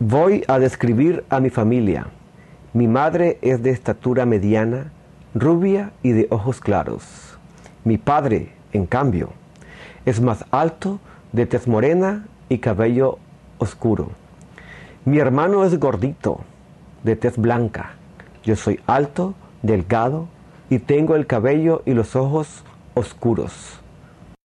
Voy a describir a mi familia. Mi madre es de estatura mediana, rubia y de ojos claros. Mi padre, en cambio, es más alto, de tez morena y cabello oscuro. Mi hermano es gordito, de tez blanca. Yo soy alto, delgado y tengo el cabello y los ojos oscuros.